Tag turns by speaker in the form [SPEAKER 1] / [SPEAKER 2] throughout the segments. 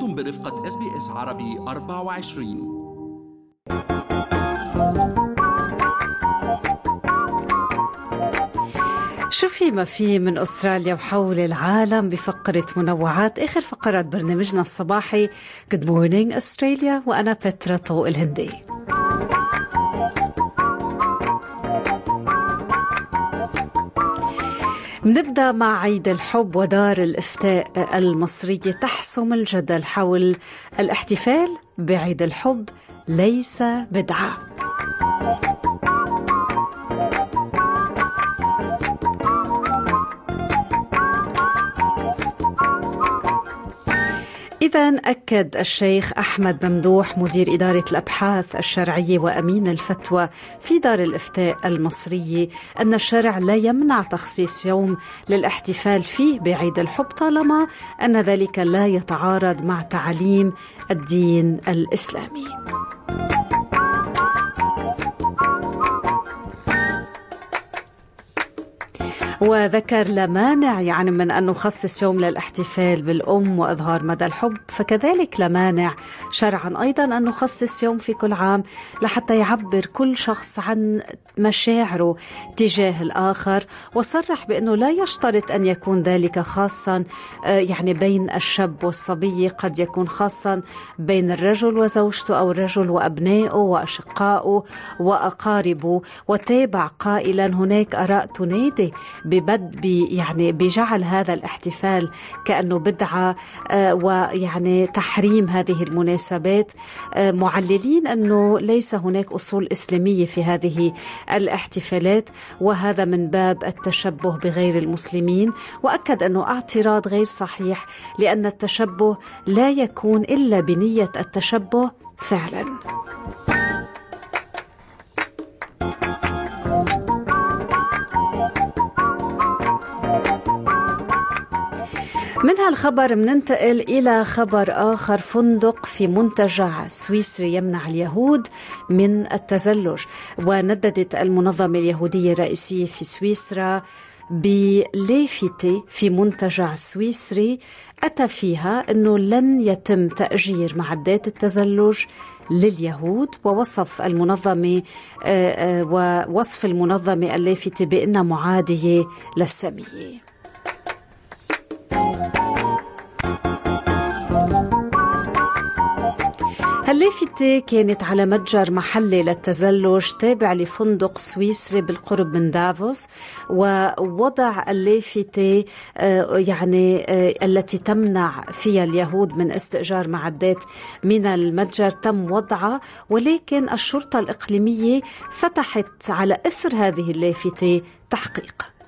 [SPEAKER 1] أنتم برفقة اس بي اس عربي 24
[SPEAKER 2] شو في ما في من أستراليا وحول العالم بفقرة منوعات آخر فقرات برنامجنا الصباحي Good Morning استراليا وأنا بترا طوق الهندي. نبدأ مع عيد الحب ودار الإفتاء المصريه تحسم الجدل حول الاحتفال بعيد الحب ليس بدعة. إذا أكد الشيخ أحمد ممدوح مدير إدارة الأبحاث الشرعية وأمين الفتوى في دار الإفتاء المصرية أن الشرع لا يمنع تخصيص يوم للاحتفال فيه بعيد الحب طالما أن ذلك لا يتعارض مع تعاليم الدين الإسلامي. وذكر لا مانع يعني من أن نخصص يوم للاحتفال بالأم وإظهار مدى الحب فكذلك لا مانع شرعا أيضا أن نخصص يوم في كل عام لحتى يعبر كل شخص عن مشاعره تجاه الآخر وصرح بأنه لا يشترط أن يكون ذلك خاصا يعني بين الشاب والصبية قد يكون خاصا بين الرجل وزوجته أو الرجل وأبنائه وأشقائه وأقاربه. وتابع قائلا هناك آراء تنادي ببد يعني بجعل هذا الاحتفال كأنه بدعة ويعني تحريم هذه المناسبات. معللين أنه ليس هناك أصول إسلامية في هذه الاحتفالات وهذا من باب التشبه بغير المسلمين. وأكد أنه اعتراض غير صحيح لأن التشبه لا يكون إلا بنية التشبه فعلا. من هالخبر مننتقل إلى خبر آخر فندق في منتجع سويسري يمنع اليهود من التزلج. ونددت المنظمة اليهودية الرئيسية في سويسرا بلافتة في منتجع سويسري أتى فيها أنه لن يتم تأجير معدات التزلج لليهود. ووصف المنظمة ووصف المنظمة اللافتة بأنها معادية للسامية هاللافتة كانت على متجر محلي للتزلج تابع لفندق سويسري بالقرب من دافوس ووضع اللافتة يعني التي تمنع فيها اليهود من استئجار معدات من المتجر تم وضعها ولكن الشرطة الإقليمية فتحت على إثر هذه اللافتة تحقيق.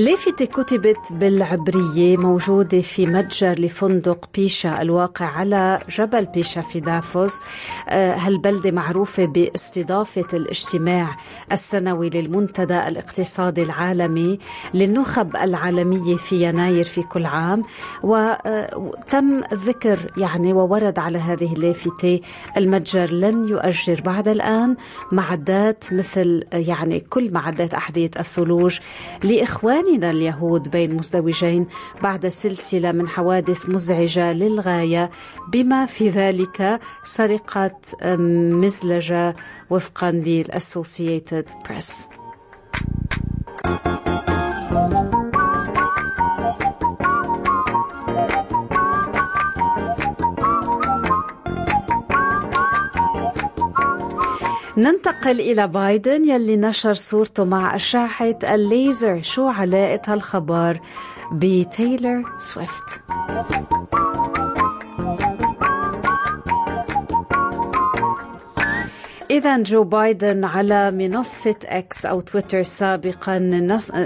[SPEAKER 2] اللافتة كتبت بالعبرية موجودة في متجر لفندق بيشا الواقع على جبل بيشا في دافوس. هالبلدة معروفة باستضافة الاجتماع السنوي للمنتدى الاقتصادي العالمي للنخب العالمية في يناير في كل عام. وتم ذكر يعني وورد على هذه اللافتة المتجر لن يؤجر بعد الآن معدات مثل يعني كل معدات أحذية الثلوج لإخوان إخواننا اليهود بين مزدوجين بعد سلسلة من حوادث مزعجة للغاية بما في ذلك سرقة مزلجة وفقا لل Associated Press. ننتقل إلى بايدن يلي نشر صورته مع أشعة الليزر شو علاقة هالخبر بتايلر سويفت؟ إذا جو بايدن على منصة إكس أو تويتر سابقا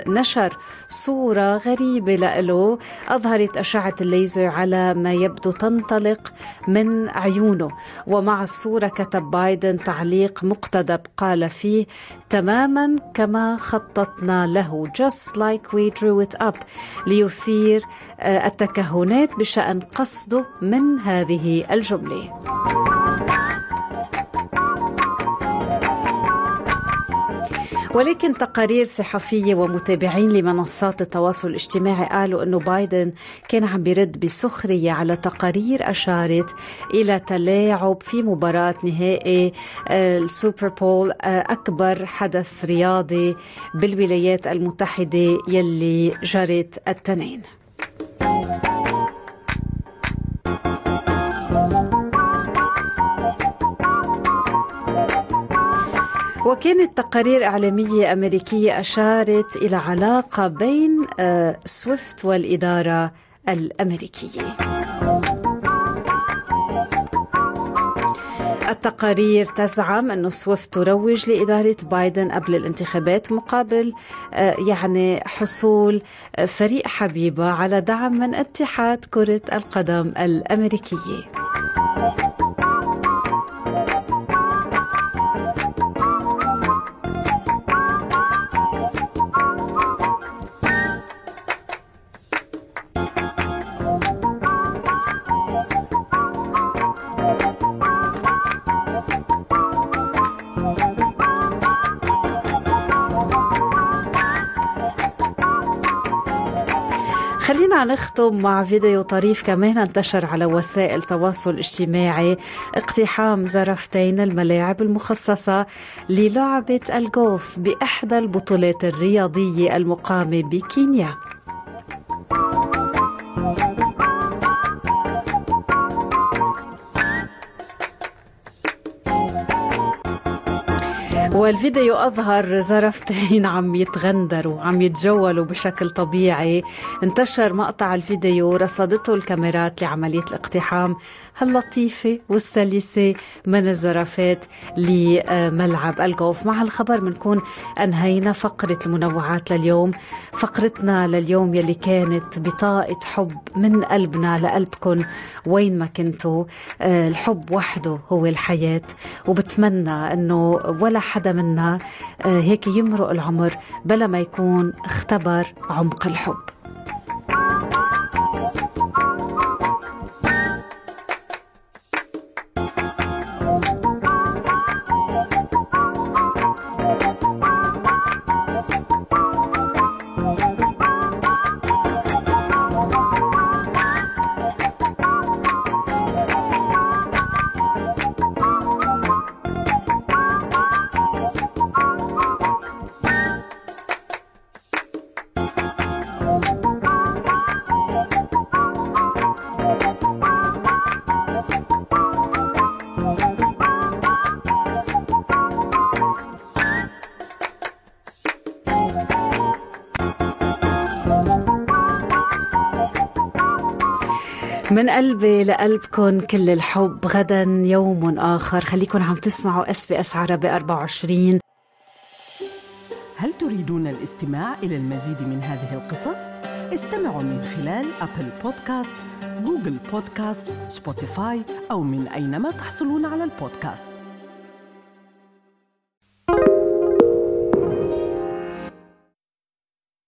[SPEAKER 2] نشر صورة غريبة له. أظهرت أشعة الليزر على ما يبدو تنطلق من عيونه. ومع الصورة كتب بايدن تعليق مقتضب قال فيه تماما كما خططنا له just like we drew it up ليثير التكهنات بشأن قصده من هذه الجملة. ولكن تقارير صحفية ومتابعين لمنصات التواصل الاجتماعي قالوا أنه بايدن كان عم بيرد بسخرية على تقارير أشارت إلى تلاعب في مباراة نهائي آه، السوبر بول آه، أكبر حدث رياضي بالولايات المتحدة يلي جرت التنين. وكانت تقارير إعلامية أمريكية أشارت إلى علاقة بين آه، سويفت والإدارة الأمريكية. التقارير تزعم أن سويفت تروج لإدارة بايدن قبل الانتخابات مقابل آه، يعني حصول آه، فريق حبيبة على دعم من اتحاد كرة القدم الأمريكية. خلينا نختم مع فيديو طريف كمان انتشر على وسائل التواصل الاجتماعي. اقتحام زرفتين الملاعب المخصصة للعبة الجولف بإحدى البطولات الرياضية المقامة بكينيا. والفيديو أظهر زرفتين عم يتغندروا عم يتجولوا بشكل طبيعي. انتشر مقطع الفيديو رصدته الكاميرات لعملية الاقتحام هاللطيفة والسلسة من الزرافات لملعب الجولف مع الخبر بنكون أنهينا فقرة المنوعات لليوم. فقرتنا لليوم يلي كانت بطاقة حب من قلبنا لقلبكم وين ما كنتوا. آه، الحب وحده هو الحياة وبتمنى أنه ولا حدا منا آه، هيك يمرق العمر بلا ما يكون اختبر عمق الحب. من قلبي لقلبكم كل الحب غدا يوم آخر. خليكم عم تسمعوا إس بي إس عربي 24
[SPEAKER 3] هل تريدون الاستماع إلى المزيد من هذه القصص؟ استمعوا من خلال Apple Podcasts، Google Podcasts، Spotify أو من أينما تحصلون على البودكاست.